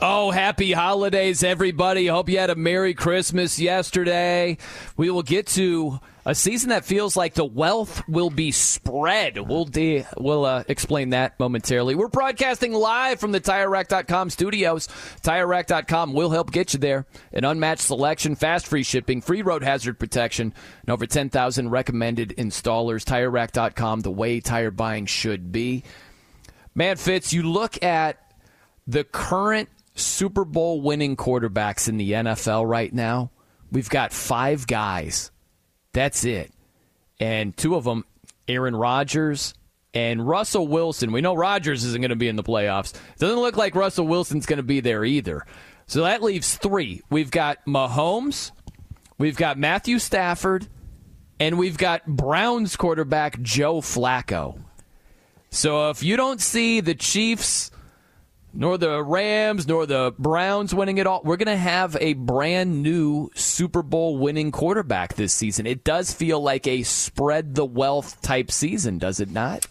Oh, happy holidays, everybody. Hope you had a Merry Christmas yesterday. We will get to a season that feels like the wealth will be spread. We'll de- we'll uh, explain that momentarily. We're broadcasting live from the TireRack.com studios. TireRack.com will help get you there. An unmatched selection, fast free shipping, free road hazard protection, and over 10,000 recommended installers. TireRack.com, the way tire buying should be. Man, Fitz, you look at the current Super Bowl winning quarterbacks in the NFL right now, we've got five guys. That's it. And two of them, Aaron Rodgers and Russell Wilson. We know Rodgers isn't going to be in the playoffs. Doesn't look like Russell Wilson's going to be there either. So that leaves three. We've got Mahomes, we've got Matthew Stafford, and we've got Browns quarterback Joe Flacco. So if you don't see the Chiefs nor the Rams, nor the Browns winning it all. We're going to have a brand new Super Bowl winning quarterback this season. It does feel like a spread the wealth type season, does it not?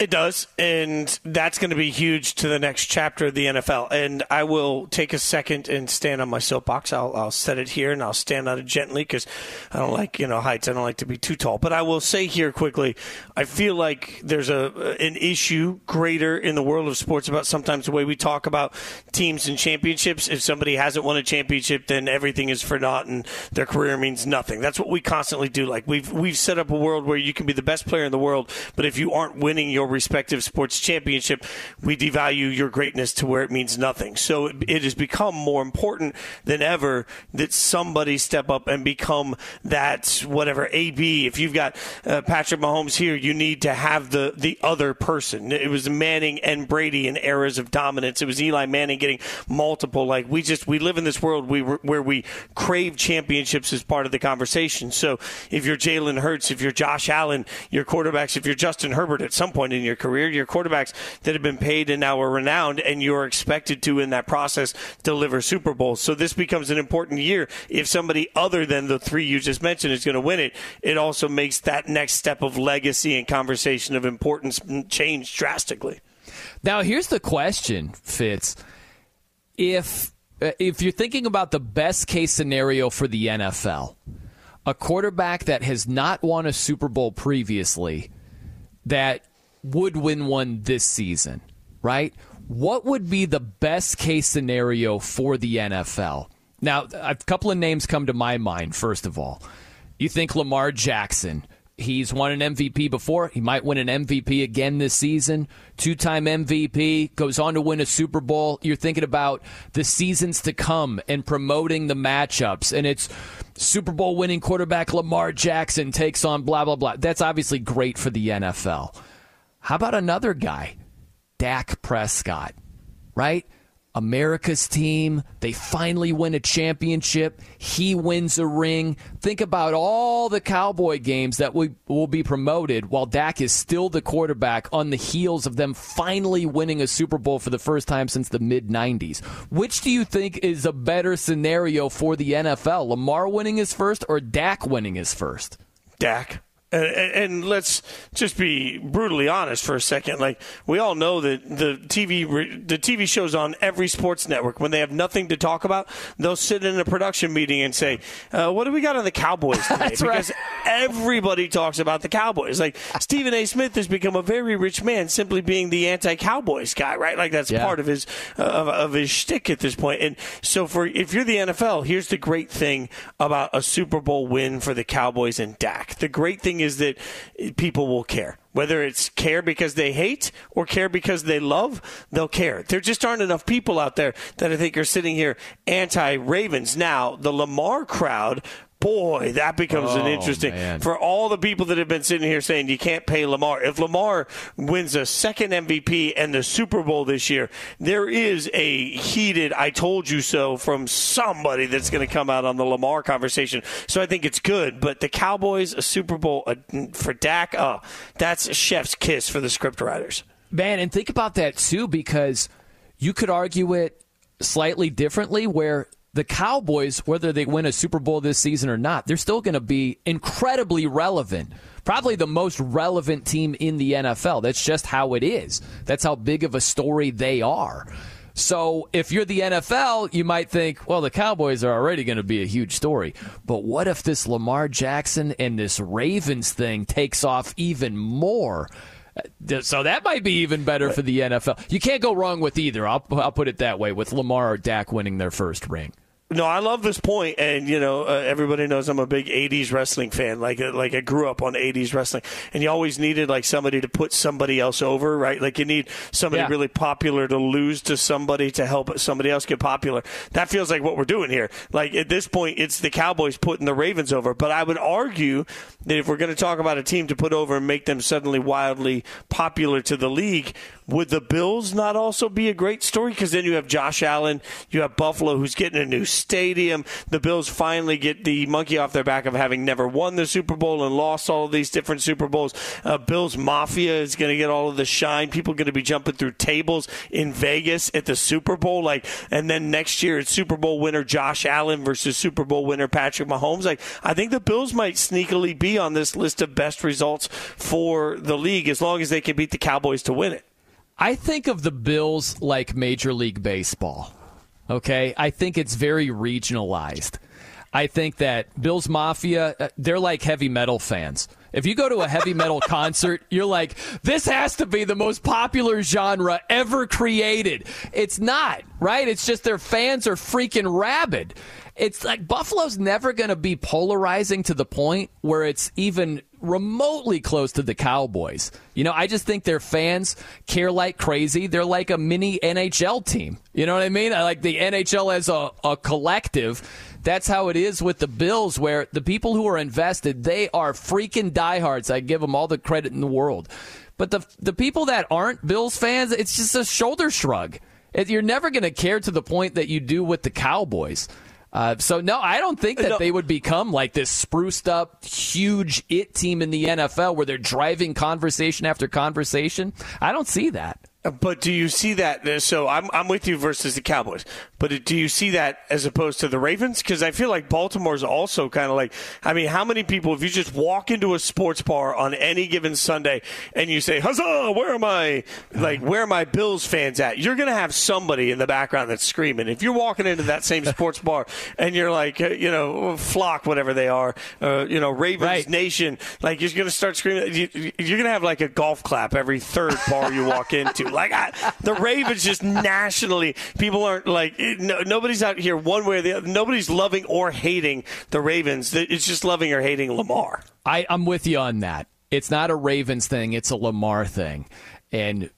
It does, and that's going to be huge to the next chapter of the NFL. And I will take a second and stand on my soapbox. I'll, I'll set it here, and I'll stand on it gently because I don't like you know heights. I don't like to be too tall. But I will say here quickly, I feel like there's a an issue greater in the world of sports about sometimes the way we talk about teams and championships. If somebody hasn't won a championship, then everything is for naught, and their career means nothing. That's what we constantly do. Like we've we've set up a world where you can be the best player in the world, but if you aren't winning your respective sports championship, we devalue your greatness to where it means nothing. So it, it has become more important than ever that somebody step up and become that whatever AB. If you've got uh, Patrick Mahomes here, you need to have the the other person. It was Manning and Brady in eras of dominance. It was Eli Manning getting multiple. Like we just we live in this world we, where we crave championships as part of the conversation. So if you're Jalen Hurts, if you're Josh Allen, your quarterbacks, if you're Justin Herbert at some point in your career, your quarterbacks that have been paid and now are renowned, and you're expected to in that process deliver Super Bowls. So this becomes an important year. If somebody other than the three you just mentioned is going to win it, it also makes that next step of legacy and conversation of importance change drastically. Now, here's the question, Fitz. If uh, if you're thinking about the best case scenario for the NFL, a quarterback that has not won a Super Bowl previously that would win one this season, right? What would be the best case scenario for the NFL? Now, a couple of names come to my mind, first of all. You think Lamar Jackson. He's won an MVP before. He might win an MVP again this season. Two time MVP, goes on to win a Super Bowl. You're thinking about the seasons to come and promoting the matchups. And it's Super Bowl winning quarterback Lamar Jackson takes on blah, blah, blah. That's obviously great for the NFL. How about another guy? Dak Prescott, right? America's team. They finally win a championship. He wins a ring. Think about all the Cowboy games that we will be promoted while Dak is still the quarterback on the heels of them finally winning a Super Bowl for the first time since the mid 90s. Which do you think is a better scenario for the NFL? Lamar winning his first or Dak winning his first? Dak. And, and, let's just be brutally honest for a second. Like we all know that the TV the TV shows on every sports network when they have nothing to talk about, they'll sit in a production meeting and say, uh, "What do we got on the Cowboys today?" That's because right. everybody talks about the Cowboys. Like Stephen A. Smith has become a very rich man simply being the anti-Cowboys guy, right? Like that's Yeah. part of his uh, of, of his shtick at this point. And so for if you're the NFL, here's the great thing about a Super Bowl win for the Cowboys and Dak. The great thing is that people will care. Whether it's care because they hate or care because they love, they'll care. There just aren't enough people out there that I think are sitting here anti Ravens. Now, the Lamar crowd, boy, that becomes an Oh, interesting man. for all the people that have been sitting here saying you can't pay Lamar. If Lamar wins a second MVP and the Super Bowl this year, there is a heated "I told you so" from somebody that's going to come out on the Lamar conversation. So I think it's good. But the Cowboys, a Super Bowl for Dak, oh, that's a chef's kiss for the script writers. Man, and think about that too, because you could argue it slightly differently where the Cowboys, whether they win a Super Bowl this season or not, they're still going to be incredibly relevant. Probably the most relevant team in the NFL. That's just how it is. That's how big of a story they are. So if you're the NFL, you might think, well, the Cowboys are already going to be a huge story. But what if this Lamar Jackson and this Ravens thing takes off even more? Uh, So that might be even better for the NFL. You can't go wrong with either. I'll, I'll put it that way with Lamar or Dak winning their first ring. No, I love this point, and you know, uh, everybody knows I'm a big '80s wrestling fan. Like, uh, like I grew up on '80s wrestling, and you always needed like somebody to put somebody else over, right? Like you need somebody Yeah. really popular to lose to somebody to help somebody else get popular. That feels like what we're doing here. Like at this point, it's the Cowboys putting the Ravens over. But I would argue that if we're going to talk about a team to put over and make them suddenly wildly popular to the league, would the Bills not also be a great story? Because then you have Josh Allen, you have Buffalo, who's getting a new stadium. The Bills finally get the monkey off their back of having never won the Super Bowl and lost all of these different Super Bowls. Uh, Bills Mafia is going to get all of the shine. People are going to be jumping through tables in Vegas at the Super Bowl. Like, and then next year it's Super Bowl winner Josh Allen versus Super Bowl winner Patrick Mahomes. Like, I think the Bills might sneakily be on this list of best results for the league as long as they can beat the Cowboys to win it. I think of the Bills like Major League Baseball. Okay? I think it's very regionalized. I think that Bills Mafia, uh, they're like heavy metal fans. If you go to a heavy metal concert, you're like, this has to be the most popular genre ever created. It's not, right? It's just their fans are freaking rabid. It's like Buffalo's never going to be polarizing to the point where it's even remotely close to the Cowboys. You know, I just think their fans care like crazy. They're like a mini NHL team. You know what I mean? I like the NHL as a, a collective. That's how it is with the Bills, where the people who are invested, they are freaking diehards. I give them all the credit in the world. But the the people that aren't Bills fans, it's just a shoulder shrug. You're never going to care to the point that you do with the Cowboys. Uh, so no, I don't think that No. they would become like this spruced up, huge it team in the NFL where they're driving conversation after conversation. I don't see that. But do you see that? So I'm I'm with you versus the Cowboys. But do you see that as opposed to the Ravens? Because I feel like Baltimore's also kind of like. I mean, how many people, if you just walk into a sports bar on any given Sunday and you say, "Huzzah! Where are my like where are my Bills fans at?" You're going to have somebody in the background that's screaming. If you're walking into that same sports bar and you're like, uh, you know, flock, whatever they are, uh, you know, Ravens Right. Nation, like you're going to start screaming. You're going to have like a golf clap every third bar you walk into. Like I, the Ravens, just nationally, people aren't like no, nobody's out here one way or the other. Nobody's loving or hating the Ravens. It's just loving or hating Lamar. I, I'm with you on that. It's not a Ravens thing, it's a Lamar thing. And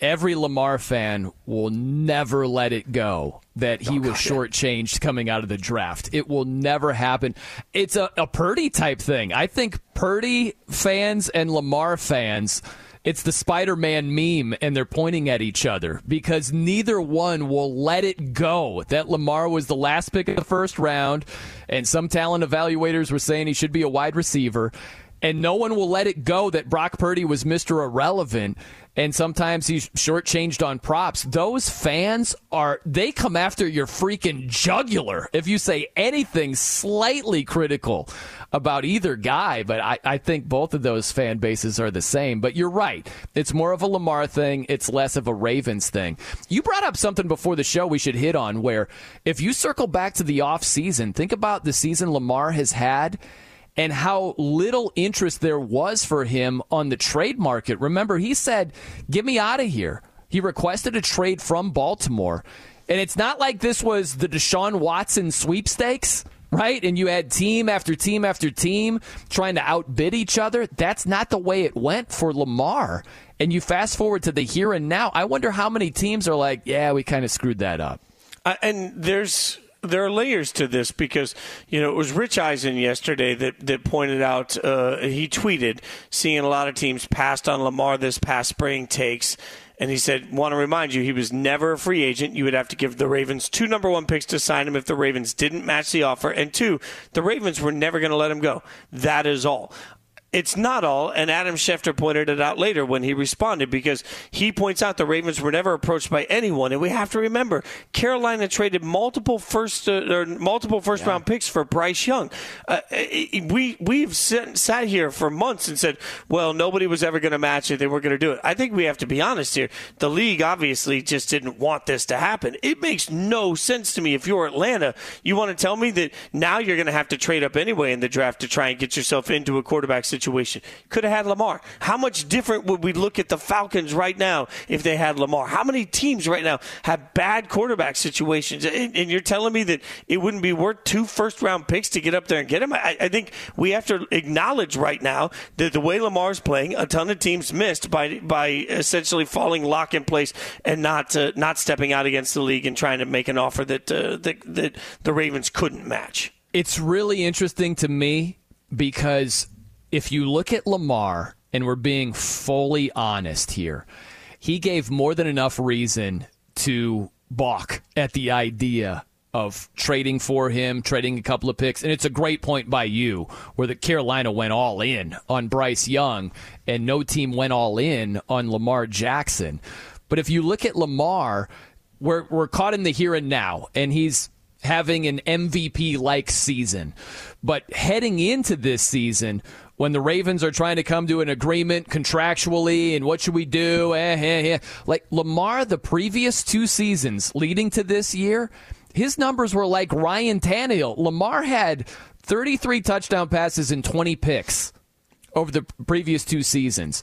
every Lamar fan will never let it go that he oh, was shortchanged coming out of the draft. It will never happen. It's a, a Purdy type thing. I think Purdy fans and Lamar fans. It's the Spider Man meme, and they're pointing at each other because neither one will let it go that Lamar was the last pick of the first round, and some talent evaluators were saying he should be a wide receiver and no one will let it go that Brock Purdy was Mr. Irrelevant. And sometimes he's shortchanged on props. Those fans are, they come after your freaking jugular if you say anything slightly critical about either guy. But I, I think both of those fan bases are the same. But you're right. It's more of a Lamar thing, it's less of a Ravens thing. You brought up something before the show we should hit on where if you circle back to the off season, think about the season Lamar has had and how little interest there was for him on the trade market. Remember, he said, Get me out of here. He requested a trade from Baltimore. And it's not like this was the Deshaun Watson sweepstakes, right? And you had team after team after team trying to outbid each other. That's not the way it went for Lamar. And you fast forward to the here and now. I wonder how many teams are like, Yeah, we kind of screwed that up. Uh, and there's there are layers to this because you know it was Rich Eisen yesterday that that pointed out uh, he tweeted seeing a lot of teams passed on Lamar this past spring takes. And he said, want to remind you, he was never a free agent. You would have to give the Ravens two number one picks to sign him if the Ravens didn't match the offer. And two, the Ravens were never going to let him go. That is all. It's not all, and Adam Schefter pointed it out later when he responded because he points out the Ravens were never approached by anyone, and we have to remember Carolina traded multiple first uh, or multiple first round picks for Bryce Young. Uh, we we've sat, sat here for months and said, well, nobody was ever going to match it; they were going to do it. I think we have to be honest here. The league obviously just didn't want this to happen. It makes no sense to me if you're Atlanta, you want to tell me that now you're going to have to trade up anyway in the draft to try and get yourself into a quarterback situation. Could have had Lamar. How much different would we look at the Falcons right now if they had Lamar? How many teams right now have bad quarterback situations? And, and you're telling me that it wouldn't be worth two first round picks to get up there and get him? I, I think we have to acknowledge right now that the way Lamar's playing, a ton of teams missed by by essentially falling lock in place and not uh, not stepping out against the league and trying to make an offer that uh, that, that the Ravens couldn't match. It's really interesting to me because if you look at Lamar, and we're being fully honest here, he gave more than enough reason to balk at the idea of trading for him, trading a couple of picks. And it's a great point by you where the Carolina went all in on Bryce Young and no team went all in on Lamar Jackson. But if you look at Lamar, we're, we're caught in the here and now, and he's having an MVP like season. But heading into this season, when the Ravens are trying to come to an agreement contractually and what should we do? Eh, eh, eh. Like Lamar, the previous two seasons leading to this year, his numbers were like Ryan Tannehill. Lamar had 33 touchdown passes and 20 picks over the previous two seasons.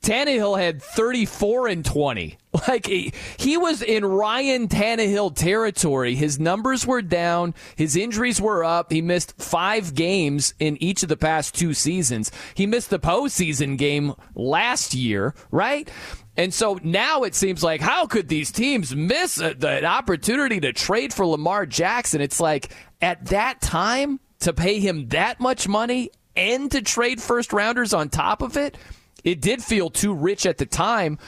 Tannehill had 34 and 20. Like he, he was in Ryan Tannehill territory. His numbers were down. His injuries were up. He missed five games in each of the past two seasons. He missed the postseason game last year, right? And so now it seems like how could these teams miss a, the, an opportunity to trade for Lamar Jackson? It's like at that time to pay him that much money and to trade first rounders on top of it it did feel too rich at the time.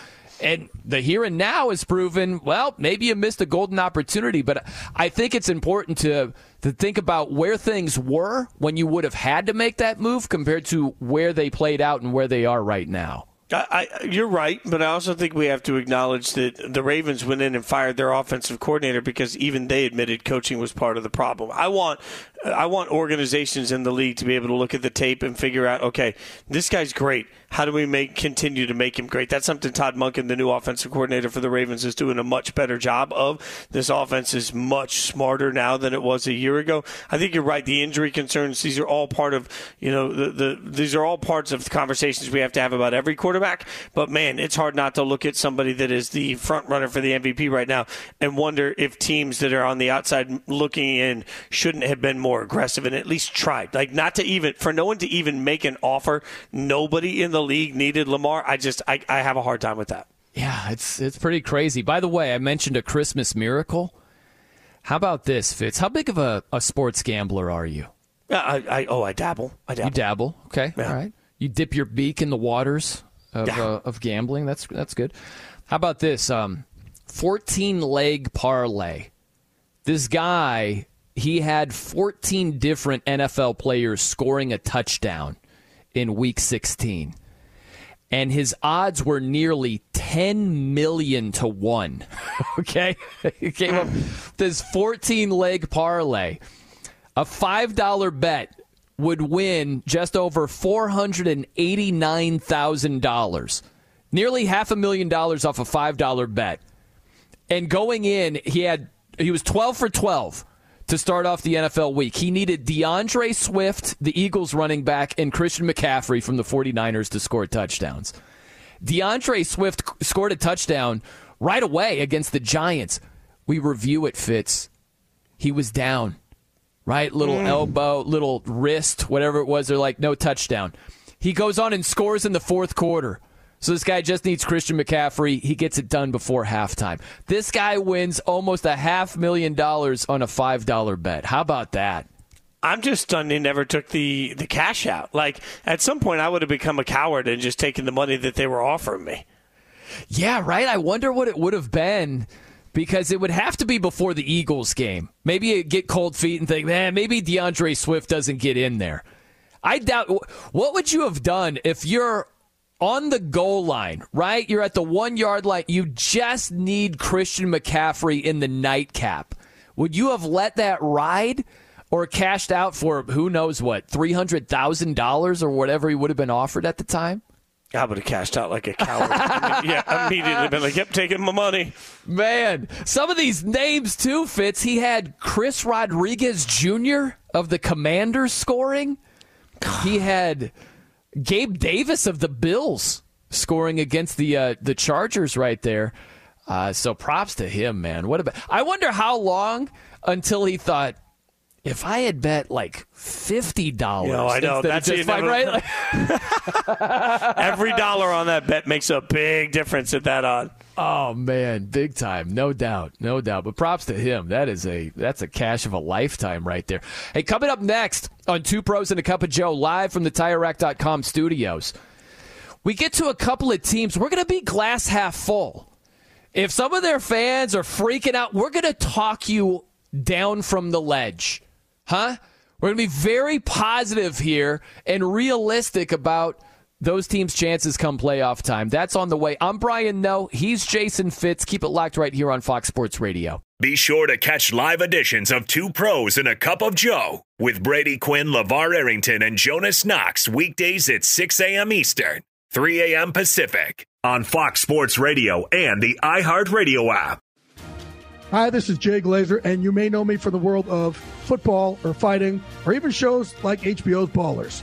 And the here and now has proven, well, maybe you missed a golden opportunity, but I think it's important to to think about where things were when you would have had to make that move compared to where they played out and where they are right now. I, you're right, but I also think we have to acknowledge that the Ravens went in and fired their offensive coordinator because even they admitted coaching was part of the problem. I want I want organizations in the league to be able to look at the tape and figure out, okay, this guy's great. How do we make continue to make him great? That's something Todd Monken, the new offensive coordinator for the Ravens, is doing a much better job of. This offense is much smarter now than it was a year ago. I think you're right. The injury concerns, these are all part of, you know, the, the these are all parts of the conversations we have to have about every quarterback. But man, it's hard not to look at somebody that is the front runner for the MVP right now and wonder if teams that are on the outside looking in shouldn't have been more aggressive and at least tried. Like not to even for no one to even make an offer. Nobody in the league needed Lamar. I just I, I have a hard time with that. Yeah, it's it's pretty crazy. By the way, I mentioned a Christmas miracle. How about this, Fitz? How big of a, a sports gambler are you? Yeah, I, I oh I dabble. I dabble. You dabble. Okay. Yeah. All right. You dip your beak in the waters of Yeah. uh, of gambling. That's that's good. How about this? Um, fourteen leg parlay. This guy he had fourteen different NFL players scoring a touchdown in Week sixteen, and his odds were nearly ten million to one. okay, he came up this fourteen leg parlay. A five dollar bet would win just over four hundred and eighty nine thousand dollars, nearly half a million dollars off a five dollar bet. And going in, he had he was twelve for twelve to start off the NFL week. He needed D'Andre Swift, the Eagles running back, and Christian McCaffrey from the 49ers to score touchdowns. D'Andre Swift scored a touchdown right away against the Giants. We review it, Fitz. He was down right? Little mm. elbow, little wrist, whatever it was. They're like, no touchdown. He goes on and scores in the fourth quarter. So this guy just needs Christian McCaffrey. He gets it done before halftime. This guy wins almost a half million dollars on a five dollar bet. How about that? I'm just stunned he never took the, the cash out. Like, at some point, I would have become a coward and just taken the money that they were offering me. Yeah, right. I wonder what it would have been because it would have to be before the Eagles game. Maybe you get cold feet and think, man, maybe D'Andre Swift doesn't get in there. I doubt. What would you have done if you're on the goal line, right? You're at the one yard line. You just need Christian McCaffrey in the nightcap. Would you have let that ride or cashed out for who knows what, $300,000 or whatever he would have been offered at the time? I would have cashed out like a coward. I mean, yeah, immediately been like, yep, taking my money. Man, some of these names too, Fitz. He had Chris Rodriguez Jr. of the Commanders scoring. He had Gabe Davis of the Bills scoring against the uh, the Chargers right there. Uh, so props to him, man. What about? I wonder how long until he thought. If I had bet like fifty dollars, You know, I know. That's just fine, right? Every dollar on that bet makes a big difference at that odd. Oh man, big time, no doubt, no doubt. But props to him. That is a that's a cash of a lifetime right there. Hey, coming up next on Two Pros and a Cup of Joe, live from the TireRack.com studios, we get to a couple of teams. We're going to be glass half full. If some of their fans are freaking out, we're going to talk you down from the ledge, huh? We're going to be very positive here and realistic about those teams' chances come playoff time. That's on the way. I'm Brian Noe. He's Jason Fitz. Keep it locked right here on Fox Sports Radio. Be sure to catch live editions of Two Pros and a Cup of Joe with Brady Quinn, LaVar Arrington, and Jonas Knox weekdays at 6 a.m. Eastern, 3 a.m. Pacific on Fox Sports Radio and the iHeartRadio app. Hi, this is Jay Glazer, and you may know me from the world of football or fighting or even shows like HBO's Ballers.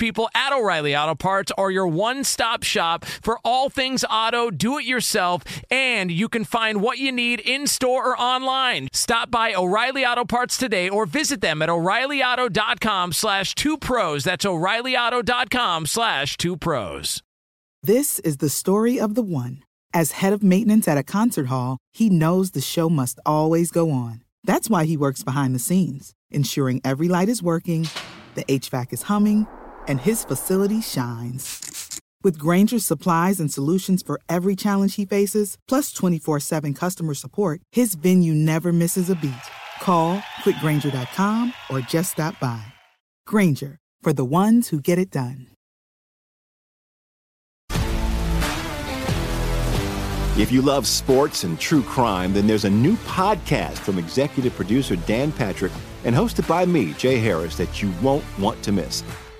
people at O'Reilly Auto Parts are your one stop shop for all things auto, do it yourself, and you can find what you need in store or online. Stop by O'Reilly Auto Parts today or visit them at o'ReillyAuto.com slash two pros. That's o'ReillyAuto.com slash two pros. This is the story of the one. As head of maintenance at a concert hall, he knows the show must always go on. That's why he works behind the scenes, ensuring every light is working, the HVAC is humming, and his facility shines. With Grainger's supplies and solutions for every challenge he faces, plus 24 7 customer support, his venue never misses a beat. Call quickgranger.com or just stop by. Grainger, for the ones who get it done. If you love sports and true crime, then there's a new podcast from executive producer Dan Patrick and hosted by me, Jay Harris, that you won't want to miss.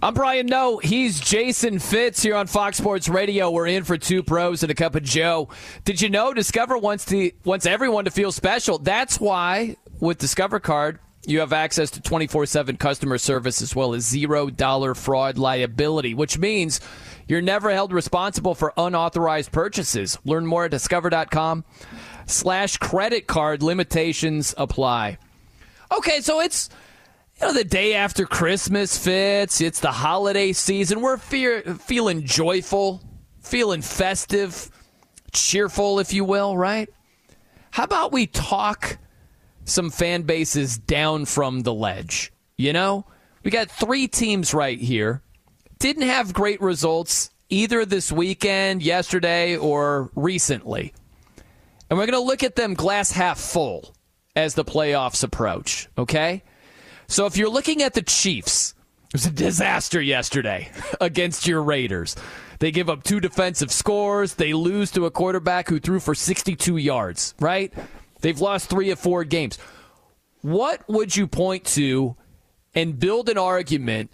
I'm Brian Noe. He's Jason Fitz here on Fox Sports Radio. We're in for two pros and a cup of Joe. Did you know Discover wants to wants everyone to feel special? That's why with Discover Card you have access to 24/7 customer service as well as zero dollar fraud liability, which means you're never held responsible for unauthorized purchases. Learn more at discover.com slash credit card limitations apply. Okay, so it's you know the day after Christmas Fitz. It's the holiday season. We're fe- feeling joyful, feeling festive, cheerful, if you will, right? How about we talk some fan bases down from the ledge? You know, we got three teams right here. Didn't have great results either this weekend, yesterday, or recently. And we're going to look at them glass half full as the playoffs approach, okay? So if you're looking at the Chiefs, it was a disaster yesterday against your Raiders. They give up two defensive scores. They lose to a quarterback who threw for 62 yards, right? They've lost three of four games. What would you point to and build an argument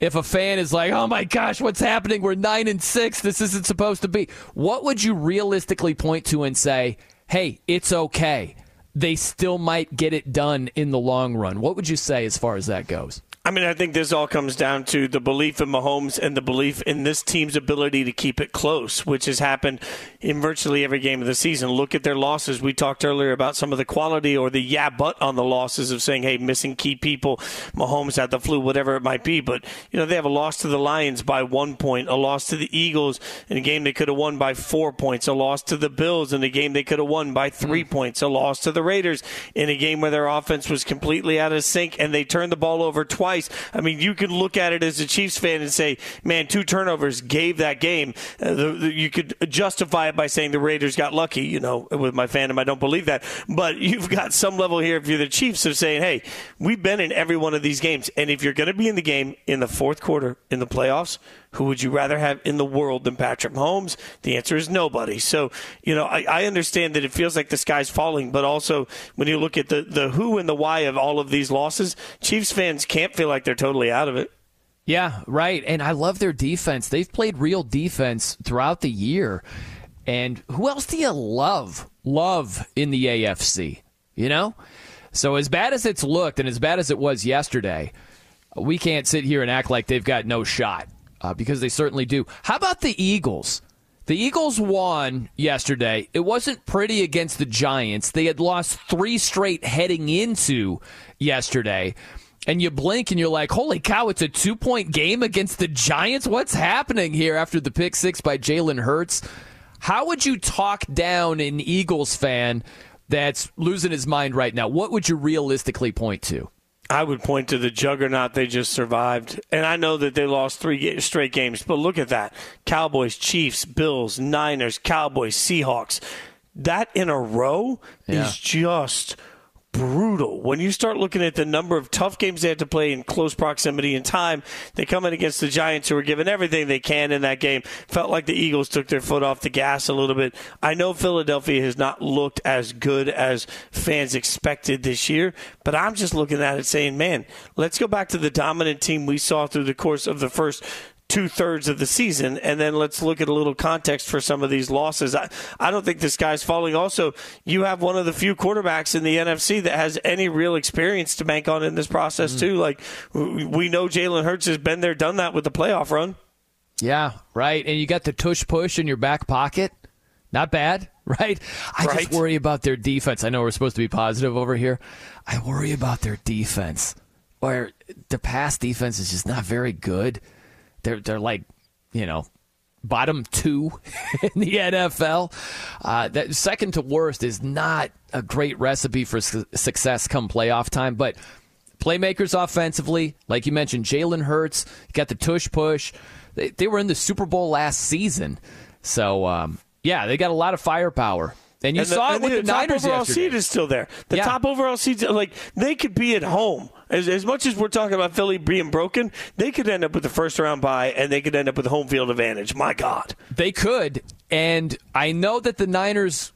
if a fan is like, "Oh my gosh, what's happening? We're 9 and 6. This isn't supposed to be." What would you realistically point to and say, "Hey, it's okay. They still might get it done in the long run." What would you say as far as that goes? I mean, I think this all comes down to the belief in Mahomes and the belief in this team's ability to keep it close, which has happened in virtually every game of the season. Look at their losses. We talked earlier about some of the quality or the yeah, but on the losses of saying, hey, missing key people, Mahomes had the flu, whatever it might be. But, you know, they have a loss to the Lions by one point, a loss to the Eagles in a game they could have won by four points, a loss to the Bills in a game they could have won by three mm. points, a loss to the Raiders in a game where their offense was completely out of sync and they turned the ball over twice. I mean, you can look at it as a Chiefs fan and say, man, two turnovers gave that game. Uh, the, the, you could justify it by saying the Raiders got lucky. You know, with my fandom, I don't believe that. But you've got some level here, if you're the Chiefs, of saying, hey, we've been in every one of these games. And if you're going to be in the game in the fourth quarter in the playoffs, who would you rather have in the world than Patrick Mahomes? The answer is nobody. So, you know, I, I, understand that it feels like the sky's falling, but also when you look at the, the who and the why of all of these losses, Chiefs fans can't feel like they're totally out of it. Yeah, right. And I love their defense. They've played real defense throughout the year. And who else do you love? Love in the AFC, you know? So, as bad as it's looked and as bad as it was yesterday, we can't sit here and act like they've got no shot uh, because they certainly do. How about the Eagles? The Eagles won yesterday. It wasn't pretty against the Giants. They had lost three straight heading into yesterday. And you blink and you're like, holy cow, it's a two point game against the Giants? What's happening here after the pick six by Jalen Hurts? How would you talk down an Eagles fan that's losing his mind right now? What would you realistically point to? I would point to the juggernaut they just survived. And I know that they lost three straight games, but look at that Cowboys, Chiefs, Bills, Niners, Cowboys, Seahawks. That in a row Yeah. is just brutal. When you start looking at the number of tough games they had to play in close proximity in time, they come in against the Giants who were given everything they can in that game. Felt like the Eagles took their foot off the gas a little bit. I know Philadelphia has not looked as good as fans expected this year, but I'm just looking at it saying, man, let's go back to the dominant team we saw through the course of the first two thirds of the season, and then let's look at a little context for some of these losses. I, I don't think this guy's falling. Also, you have one of the few quarterbacks in the NFC that has any real experience to bank on in this process mm. too. Like we we know Jalen Hurts has been there, done that with the playoff run. Yeah, right. And you got the tush push in your back pocket. Not bad, right? I Right. just worry about their defense. I know we're supposed to be positive over here. I worry about their defense. Where the pass defense is just not very good. They're they're like, you know, bottom two in the NFL. Uh, that second to worst is not a great recipe for su- success come playoff time. But playmakers offensively, like you mentioned, Jalen Hurts, got the tush push. They, they were in the Super Bowl last season, so um, yeah, they got a lot of firepower. And you And saw and it with the, top Niners overall yesterday. seed is still there. The Yeah. top overall seed, like they could be at home. As, as much as we're talking about Philly being broken, they could end up with the first round bye, and they could end up with home field advantage. My God, They could, and I know that the Niners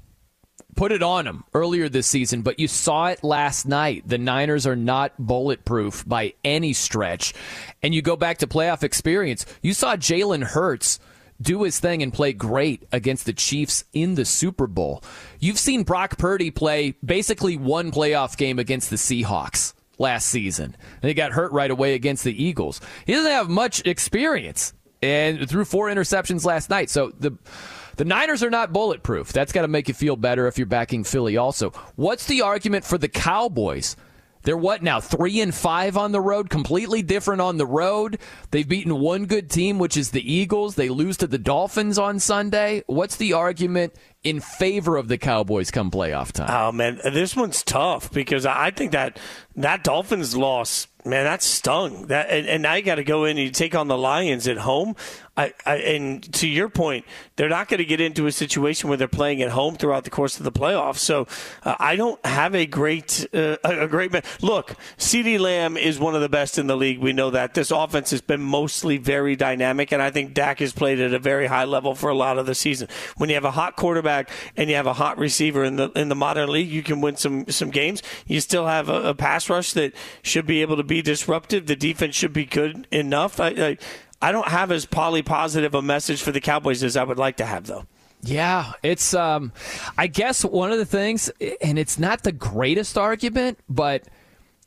put it on them earlier this season, but you saw it last night. The Niners are not bulletproof by any stretch. And you go back to playoff experience, you saw Jalen Hurts do his thing and play great against the Chiefs in the Super Bowl. You've seen Brock Purdy play basically one playoff game against the Seahawks last season. He got hurt right away against the Eagles. He doesn't have much experience and threw four interceptions last night. So the the Niners are not bulletproof. That's got to make you feel better if you're backing Philly also. What's the argument for the Cowboys? They're what now? Three and five on the road, completely different on the road. They've beaten one good team, which is the Eagles. They lose to the Dolphins on Sunday. What's the argument in favor of the Cowboys come playoff time? Oh man, this one's tough because I think that that Dolphins loss, man, that stung. That and, and now you got to go in and you take on the Lions at home. I, I and to your point, they're not going to get into a situation where they're playing at home throughout the course of the playoffs. So uh, I don't have a great uh, a great man. Look, CeeDee Lamb is one of the best in the league. We know that this offense has been mostly very dynamic, and I think Dak has played at a very high level for a lot of the season. When you have a hot quarterback and you have a hot receiver in the in the modern league, you can win some some games. You still have a, a pass rush that should be able to be disruptive. The defense should be good enough. I, I, I don't have as poly positive a message for the Cowboys as I would like to have, though. Yeah, it's um I guess one of the things and it's not the greatest argument, but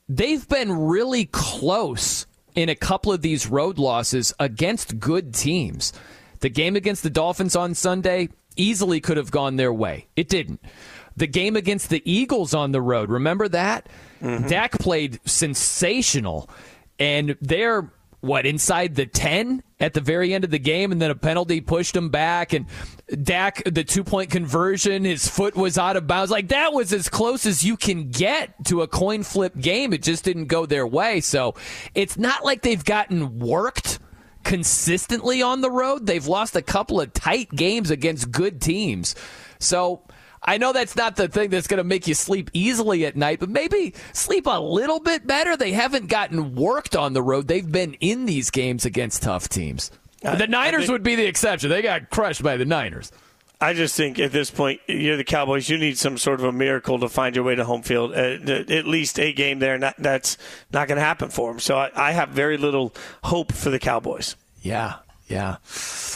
they've been really close in a couple of these road losses against good teams. The game against the Dolphins on Sunday easily could have gone their way. It didn't. The game against the Eagles on the road, remember that? Dak played sensational and they're what inside the 10 at the very end of the game and then a penalty pushed him back and Dak the two-point conversion his foot was out of bounds. Like that was as close as you can get to a coin flip game. It just didn't go their way. So it's not like they've gotten worked consistently on the road. They've lost a couple of tight games against good teams. So I know that's not the thing that's going to make you sleep easily at night, but maybe sleep a little bit better. They haven't gotten worked on the road. They've been in these games against tough teams. the Niners think- would be the exception. They got crushed by the Niners. I just think at this point, you're the Cowboys. You need some sort of a miracle to find your way to home field. Uh, th- at least a game there, and that, that's not going to happen for them. So I, I have very little hope for the Cowboys. Yeah. Yeah.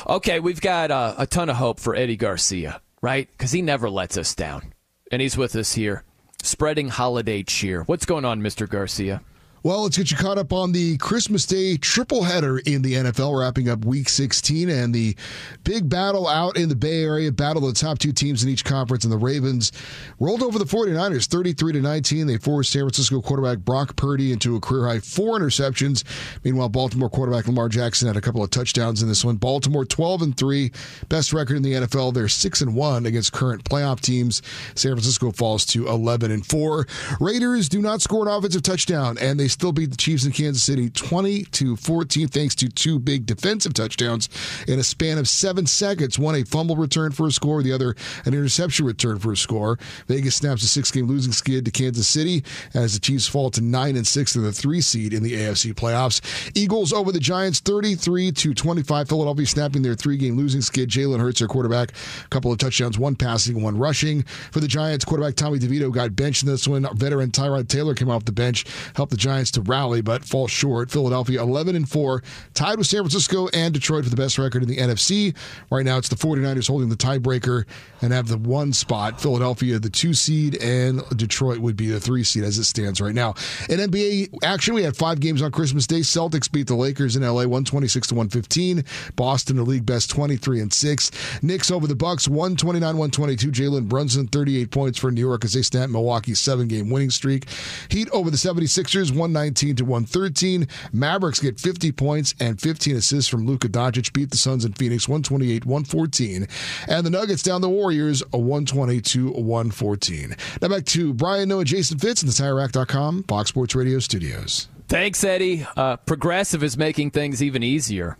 Okay, we've got uh, a ton of hope for Eddie Garcia, right? Because he never lets us down. And he's with us here, spreading holiday cheer. What's going on, Mr. Garcia? Well, let's get you caught up on the Christmas Day triple header in the NFL, wrapping up week 16 and the big battle out in the Bay Area, battle of the top two teams in each conference. And the Ravens rolled over the 49ers 33 to 19. They forced San Francisco quarterback Brock Purdy into a career high four interceptions. Meanwhile, Baltimore quarterback Lamar Jackson had a couple of touchdowns in this one. Baltimore 12 and 3, best record in the NFL. They're 6 and 1 against current playoff teams. San Francisco falls to 11 and 4. Raiders do not score an offensive touchdown, and they still beat the Chiefs in Kansas City 20 to 14 thanks to two big defensive touchdowns in a span of seven seconds. One a fumble return for a score, the other an interception return for a score. Vegas snaps a six-game losing skid to Kansas City as the Chiefs fall to nine and six in the three seed in the AFC playoffs. Eagles over the Giants 33 to 25. Philadelphia snapping their three-game losing skid. Jalen Hurts, their quarterback, a couple of touchdowns, one passing, one rushing. For the Giants, quarterback Tommy DeVito got benched in this one. Veteran Tyrod Taylor came off the bench, helped the Giants to rally, but fall short. Philadelphia 11 and 4, tied with San Francisco and Detroit for the best record in the NFC. Right now, it's the 49ers holding the tiebreaker and have the one spot. Philadelphia, the two seed, and Detroit would be the three seed as it stands right now. In NBA action, we had five games on Christmas Day. Celtics beat the Lakers in LA 126 to 115. Boston, the league best 23 and 6. Knicks over the Bucks 129 122. Jalen Brunson 38 points for New York as they snap Milwaukee's seven game winning streak. Heat over the 76ers 119 to 113. Mavericks get 50 points and 15 assists from Luka Doncic. Beat the Suns in Phoenix 128 114. And the Nuggets down the Warriors 120 to 114. Now back to Brian Noe, Jason Fitz in the TireRack.com Fox Sports Radio studios. Thanks, Eddie. Uh, Progressive is making things even easier.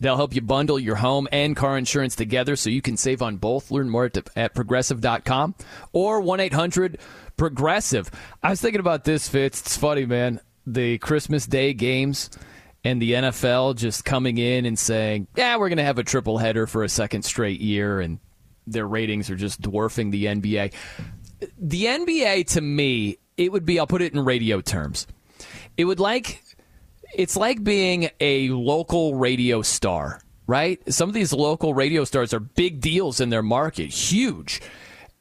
They'll help you bundle your home and car insurance together so you can save on both. Learn more at, at progressive.com or 1 800 Progressive. I was thinking about this, Fitz. It's funny, man. The Christmas Day games and the NFL just coming in and saying, yeah, we're going to have a triple header for a second straight year, and their ratings are just dwarfing the NBA. The NBA, to me, it would be, I'll put it in radio terms. It would like it's like being a local radio star, right? Some of these local radio stars are big deals in their market, huge.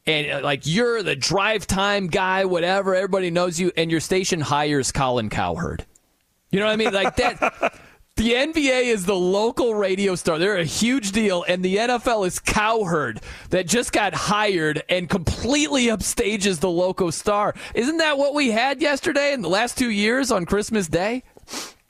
And uh, like you're the drive time guy, whatever, everybody knows you, and your station hires Colin Cowherd. You know what I mean? Like that. The NBA is the local radio star. They're a huge deal, and the NFL is Cowherd that just got hired and completely upstages the local star. Isn't that what we had yesterday in the last two years on Christmas Day?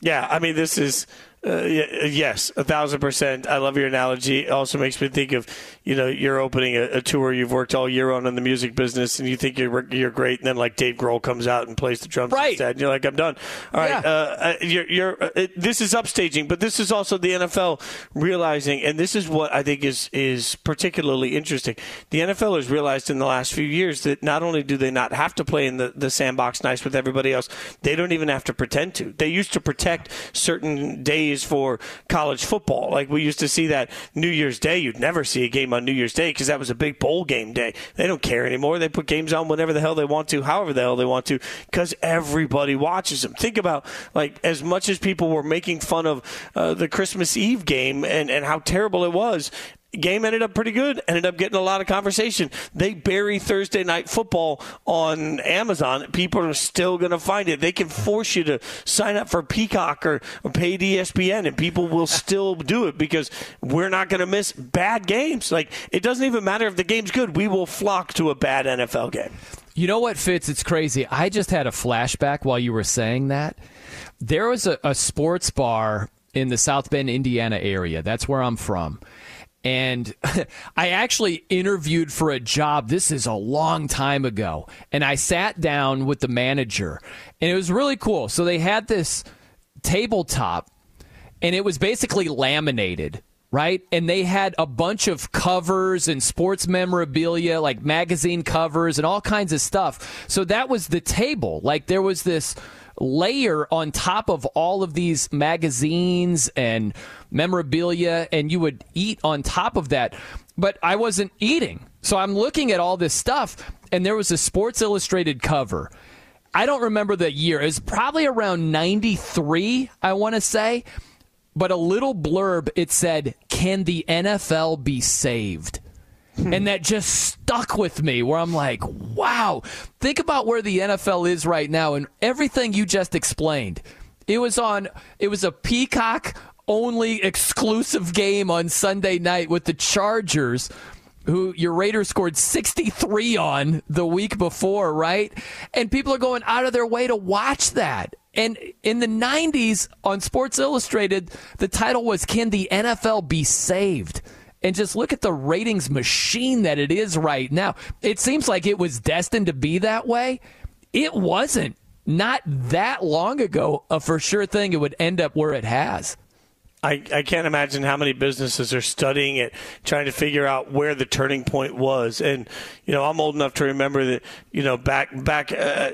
Yeah, I mean, this is uh, yes, a thousand percent. I love your analogy. It also makes me think of you know you're opening a, a, tour you've worked all year on in the music business, and you think you're you're great, and then like Dave Grohl comes out and plays the drums right. instead, and you're like, I'm done. All right, yeah. uh, you're, you're uh, this is upstaging, but this is also the NFL realizing, and this is what I think is is particularly interesting. The NFL has realized in the last few years that not only do they not have to play in the, the sandbox nice with everybody else, they don't even have to pretend to. They used to protect certain days for college football. Like we used to see that New Year's Day, you'd never see a game on New Year's Day because that was a big bowl game day. They don't care anymore. They put games on whenever the hell they want to, however the hell they want to, because everybody watches them. Think about like as much as people were making fun of uh, the Christmas Eve game and, and how terrible it was game ended up pretty good. Ended up getting a lot of conversation. They bury Thursday night football on Amazon. People are still going to find it. They can force you to sign up for Peacock or, or pay ESPN, and people will still do it because we're not going to miss bad games. Like it doesn't even matter if the game's good. We will flock to a bad NFL game. You know what, Fitz? It's crazy. I just had a flashback while you were saying that. There was a, a sports bar in the South Bend, Indiana area. That's where I'm from and I actually interviewed for a job. This is a long time ago. And I sat down with the manager, and it was really cool. So they had this tabletop, and it was basically laminated. Right? And they had a bunch of covers and sports memorabilia, like magazine covers and all kinds of stuff. So that was the table. Like there was this layer on top of all of these magazines and memorabilia, and you would eat on top of that. But I wasn't eating. So I'm looking at all this stuff, and there was a Sports Illustrated cover. I don't remember the year. It was probably around 93, I want to say. but a little blurb it said, "Can the NFL be saved?" and that just stuck with me where I'm like, wow, think about where the NFL is right now and everything you just explained. It was on it was a Peacock only exclusive game on Sunday night with the Chargers who your Raiders scored 63 on the week before, right? And people are going out of their way to watch that. And in the 90s on Sports Illustrated, the title was Can the NFL Be Saved? And just look at the ratings machine that it is right now. It seems like it was destined to be that way. It wasn't. Not that long ago, a for sure thing it would end up where it has. I, I can't imagine how many businesses are studying it, trying to figure out where the turning point was. And you know, I'm old enough to remember that you know back back uh,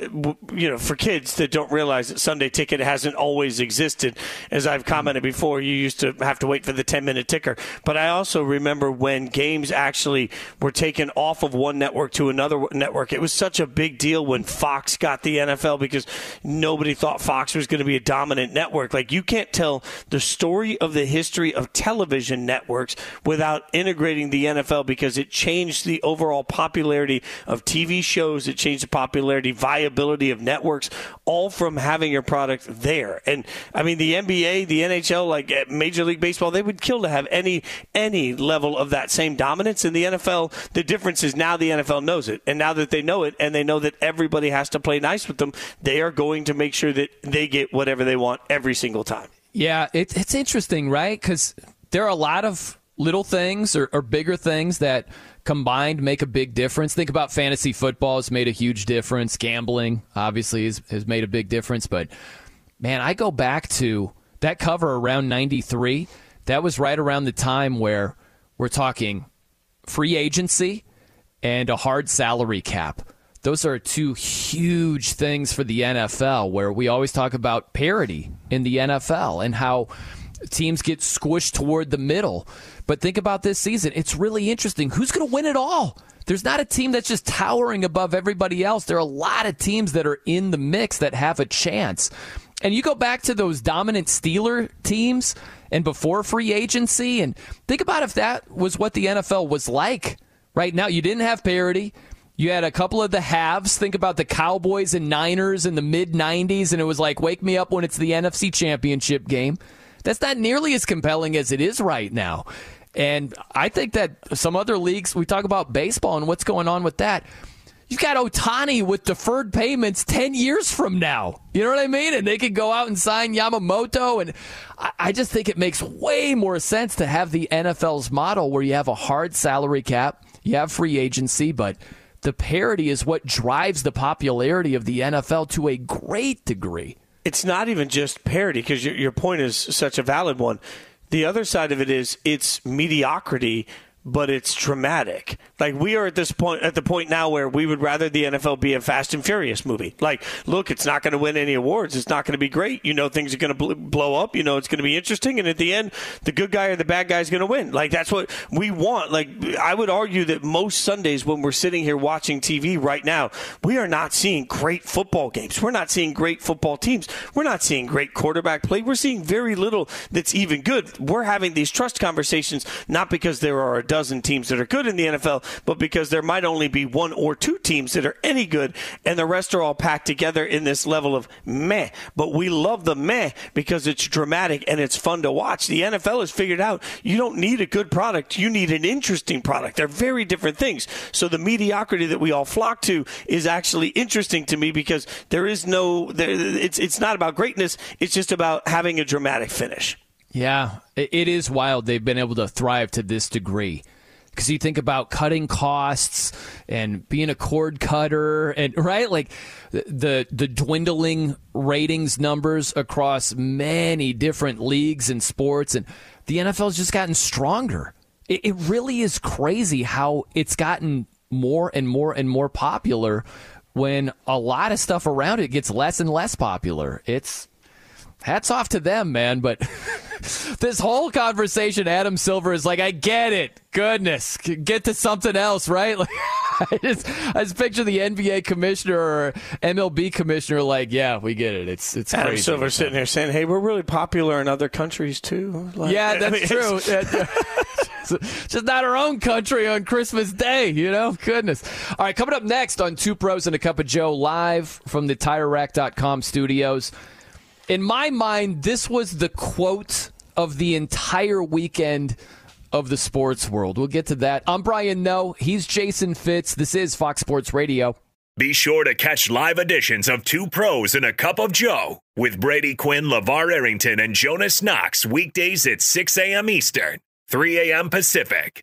you know for kids that don't realize that Sunday Ticket hasn't always existed. As I've commented before, you used to have to wait for the 10 minute ticker. But I also remember when games actually were taken off of one network to another network. It was such a big deal when Fox got the NFL because nobody thought Fox was going to be a dominant network. Like you can't tell the story of the history of television networks without integrating the NFL because it changed the overall popularity of TV shows, it changed the popularity, viability of networks, all from having your product there. And I mean, the NBA, the NHL, like Major League Baseball, they would kill to have any any level of that same dominance. In the NFL, the difference is now the NFL knows it, and now that they know it, and they know that everybody has to play nice with them, they are going to make sure that they get whatever they want every single time. Yeah, it, it's interesting, right? Because there are a lot of little things or, or, bigger things that combined make a big difference. Think about fantasy football has made a huge difference. Gambling, obviously, has, has made a big difference. But man, I go back to that cover around 93. That was right around the time where we're talking free agency and a hard salary cap. Those are two huge things for the NFL where we always talk about parity in the NFL and how teams get squished toward the middle. But think about this season. It's really interesting. Who's going to win it all? There's not a team that's just towering above everybody else. There are a lot of teams that are in the mix that have a chance. And you go back to those dominant Steeler teams and before free agency, and think about if that was what the NFL was like right now. You didn't have parity. You had a couple of the halves. Think about the Cowboys and Niners in the mid 90s, and it was like, wake me up when it's the NFC Championship game. That's not nearly as compelling as it is right now. And I think that some other leagues, we talk about baseball and what's going on with that. You've got Ohtani with deferred payments 10 years from now. You know what I mean? And they could go out and sign Yamamoto. And I just think it makes way more sense to have the NFL's model where you have a hard salary cap, you have free agency, but the parity is what drives the popularity of the NFL to a great degree. It's not even just parity because your, your point is such a valid one. The other side of it is it's mediocrity but it's dramatic. Like we are at this point at the point now where we would rather the NFL be a Fast and Furious movie. Like, look, it's not going to win any awards. It's not going to be great. You know, things are going to blow up. You know, it's going to be interesting. And at the end, the good guy or the bad guy is going to win. Like that's what we want. Like I would argue that most Sundays when we're sitting here watching TV right now, we are not seeing great football games. We're not seeing great football teams. We're not seeing great quarterback play. We're seeing very little that's even good. We're having these trust conversations not because there are dozen teams that are good in the NFL, but because there might only be one or two teams that are any good, and the rest are all packed together in this level of meh. But we love the meh because it's dramatic and it's fun to watch. The NFL has figured out you don't need a good product, you need an interesting product. They're very different things. So the mediocrity that we all flock to is actually interesting to me because there is no, there, it's it's not about greatness. It's just about having a dramatic finish. Yeah, it is wild. They've been able to thrive to this degree because you think about cutting costs and being a cord cutter and right like the the dwindling ratings numbers across many different leagues and sports and the NFL's just gotten stronger. It, it really is crazy how it's gotten more and more and more popular when a lot of stuff around it gets less and less popular. It's hats off to them, man. But this whole conversation, Adam Silver is like, I get it. Goodness, get to something else, right? Like, I just, I just picture the NBA commissioner or MLB commissioner like, yeah, we get it. It's it's Adam crazy. Silver sitting there saying, "Hey, we're really popular in other countries too." Like, yeah, I that's mean, true. it's- Yeah, It's just not our own country on Christmas Day, you know? Goodness. All right, coming up next on Two Pros and a Cup of Joe live from the TireRack.com studios. In my mind, this was the quote of the entire weekend of the sports world. We'll get to that. I'm Brian Noe. He's Jason Fitz. This is Fox Sports Radio. Be sure to catch live editions of Two Pros and a Cup of Joe with Brady Quinn, LaVar Arrington, and Jonas Knox weekdays at 6 a.m. Eastern, 3 a.m. Pacific.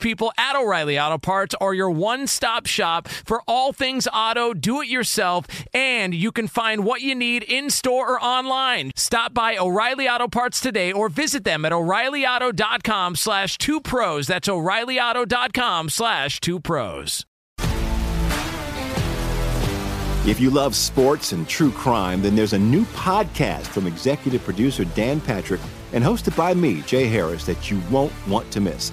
people at O'Reilly Auto Parts are your one stop shop for all things auto, do it yourself, and you can find what you need in store or online. Stop by O'Reilly Auto Parts today or visit them at o'ReillyAuto.com slash two pros. That's o'ReillyAuto.com slash two pros. If you love sports and true crime, then there's a new podcast from executive producer Dan Patrick and hosted by me, Jay Harris, that you won't want to miss.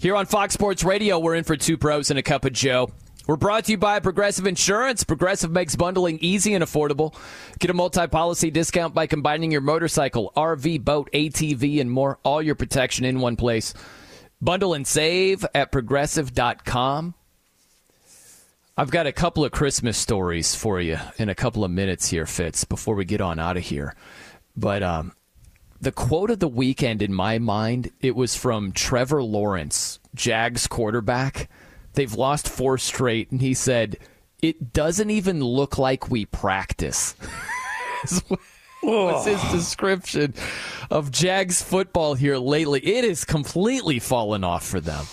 Here on Fox Sports Radio, we're in for two pros and a cup of Joe. We're brought to you by Progressive Insurance. Progressive makes bundling easy and affordable. Get a multi policy discount by combining your motorcycle, RV, boat, ATV, and more. All your protection in one place. Bundle and save at progressive.com. I've got a couple of Christmas stories for you in a couple of minutes here, Fitz, before we get on out of here. But um, the quote of the weekend in my mind, it was from Trevor Lawrence, Jags quarterback. They've lost four straight, and he said, It doesn't even look like we practice. What's his description of Jags football here lately? It is completely fallen off for them.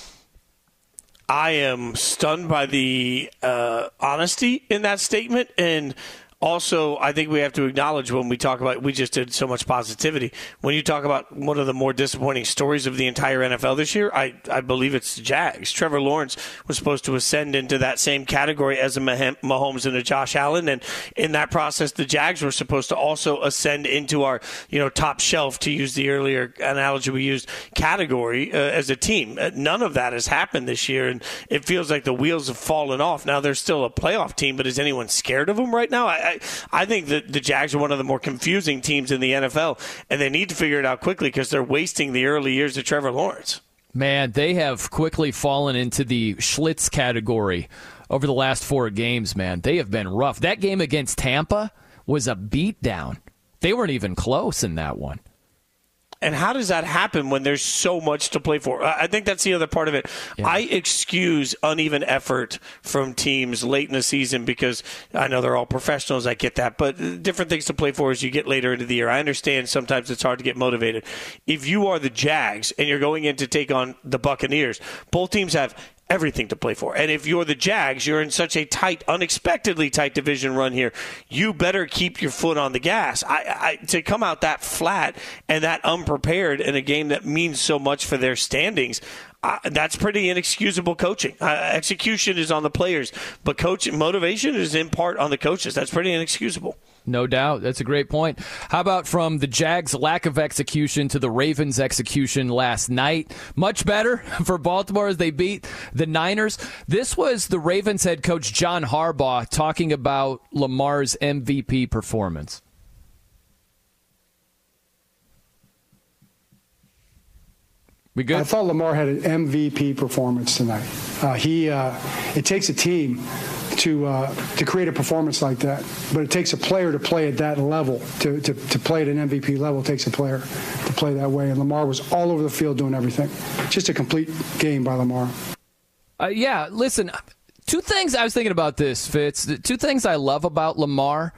I am stunned by the uh, honesty in that statement. And also, I think we have to acknowledge when we talk about, we just did so much positivity. When you talk about one of the more disappointing stories of the entire NFL this year, I, I believe it's the Jags. Trevor Lawrence was supposed to ascend into that same category as a Mahomes and a Josh Allen. And in that process, the Jags were supposed to also ascend into our, you know, top shelf, to use the earlier analogy we used, category uh, as a team. Uh, none of that has happened this year. And it feels like the wheels have fallen off. Now, they're still a playoff team, but is anyone scared of them right now? I, I, think that the Jags are one of the more confusing teams in the NFL, and they need to figure it out quickly because they're wasting the early years of Trevor Lawrence. Man, they have quickly fallen into the Schlitz category over the last four games, man. They have been rough. That game against Tampa was a beatdown. They weren't even close in that one. And how does that happen when there's so much to play for? I think that's the other part of it. Yeah. I excuse uneven effort from teams late in the season because I know they're all professionals. I get that. But different things to play for as you get later into the year. I understand sometimes it's hard to get motivated. If you are the Jags and you're going in to take on the Buccaneers, both teams have everything to play for. And if you're the Jags, you're in such a tight, unexpectedly tight division run here. You better keep your foot on the gas. I, I, to come out that flat and that unprepared in a game that means so much for their standings. Uh, that's pretty inexcusable coaching. Uh, execution is on the players, but coaching motivation is in part on the coaches. That's pretty inexcusable. No doubt. That's a great point. How about from the Jags' lack of execution to the Ravens' execution last night? Much better for Baltimore as they beat the Niners. This was the Ravens head coach John Harbaugh talking about Lamar's MVP performance. We good? I thought Lamar had an MVP performance tonight. Uh, he, uh, it takes a team to uh, to create a performance like that. But it takes a player to play at that level. To, to, to play at an MVP level it takes a player to play that way. And Lamar was all over the field doing everything. Just a complete game by Lamar. Uh, yeah, listen. Two things I was thinking about this, Fitz. Two things I love about Lamar.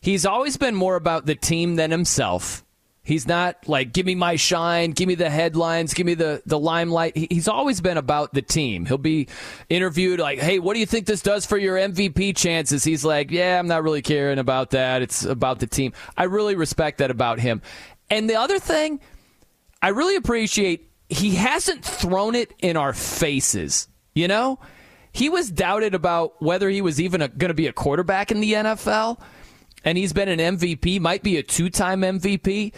He's always been more about the team than himself. He's not like, give me my shine, give me the headlines, give me the, the limelight. He's always been about the team. He'll be interviewed like, hey, what do you think this does for your MVP chances? He's like, yeah, I'm not really caring about that. It's about the team. I really respect that about him. And the other thing, I really appreciate he hasn't thrown it in our faces. You know, he was doubted about whether he was even going to be a quarterback in the NFL and he's been an MVP, might be a two time MVP.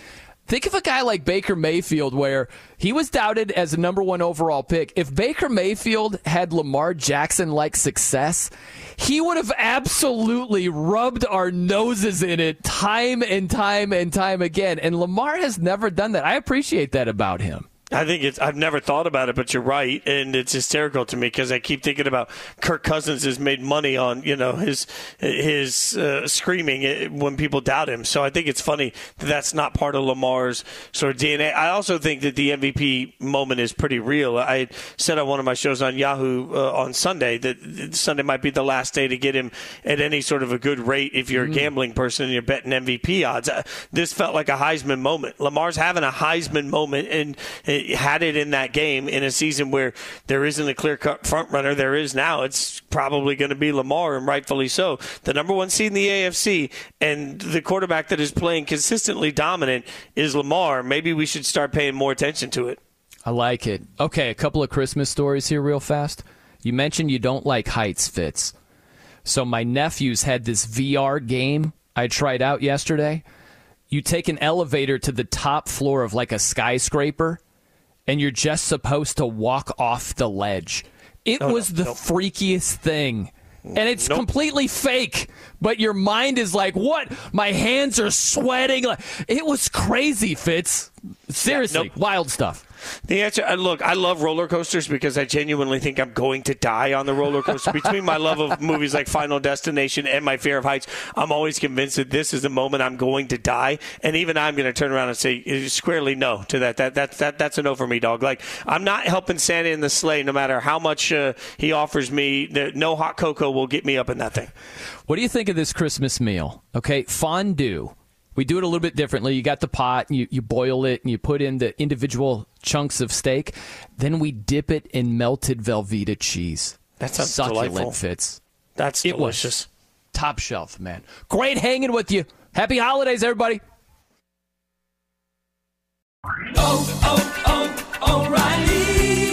Think of a guy like Baker Mayfield, where he was doubted as a number one overall pick. If Baker Mayfield had Lamar Jackson like success, he would have absolutely rubbed our noses in it time and time and time again. And Lamar has never done that. I appreciate that about him. I think it's. I've never thought about it, but you're right, and it's hysterical to me because I keep thinking about Kirk Cousins has made money on you know his his uh, screaming eh, when people doubt him. So I think it's funny that that's not part of Lamar's sort of DNA. I also think that the MVP moment is pretty real. I said on one of my shows on Yahoo uh, on Sunday that Sunday might be the last day to get him at any sort of a good rate if you're mm. a gambling person and you're betting MVP odds. Uh, this felt like a Heisman moment. Lamar's having a Heisman moment and had it in that game in a season where there isn't a clear cut front runner. There is now. It's probably going to be Lamar, and rightfully so. The number one seed in the AFC, and the quarterback that is playing consistently dominant is Lamar. Maybe we should start paying more attention to it. I like it. Okay, a couple of Christmas stories here, real fast. You mentioned you don't like heights, Fitz. So my nephews had this VR game I tried out yesterday. You take an elevator to the top floor of like a skyscraper and you're just supposed to walk off the ledge. It oh, was no, the freakiest thing. And it's nope. completely fake, but your mind is like, "What? My hands are sweating." Like it was crazy, Fitz. Seriously, yeah, nope. wild stuff. The answer, uh, look, I love roller coasters because I genuinely think I'm going to die on the roller coaster. Between my love of movies like Final Destination and my fear of heights, I'm always convinced that this is the moment I'm going to die. And even I'm going to turn around and say uh, squarely no to that. That that that that's a no for me, dog. Like I'm not helping Santa in the sleigh, no matter how much uh, he offers me. No hot cocoa will get me up in that thing. What do you think of this Christmas meal? Okay, fondue we do it a little bit differently. You got the pot, you, you boil it, and you put in the individual chunks of steak. Then we dip it in melted Velveeta cheese. That sounds Succulent delightful. Fitz. That's it delicious. top shelf, man. Great hanging with you. Happy holidays, everybody. Oh, oh, oh, O'Reilly.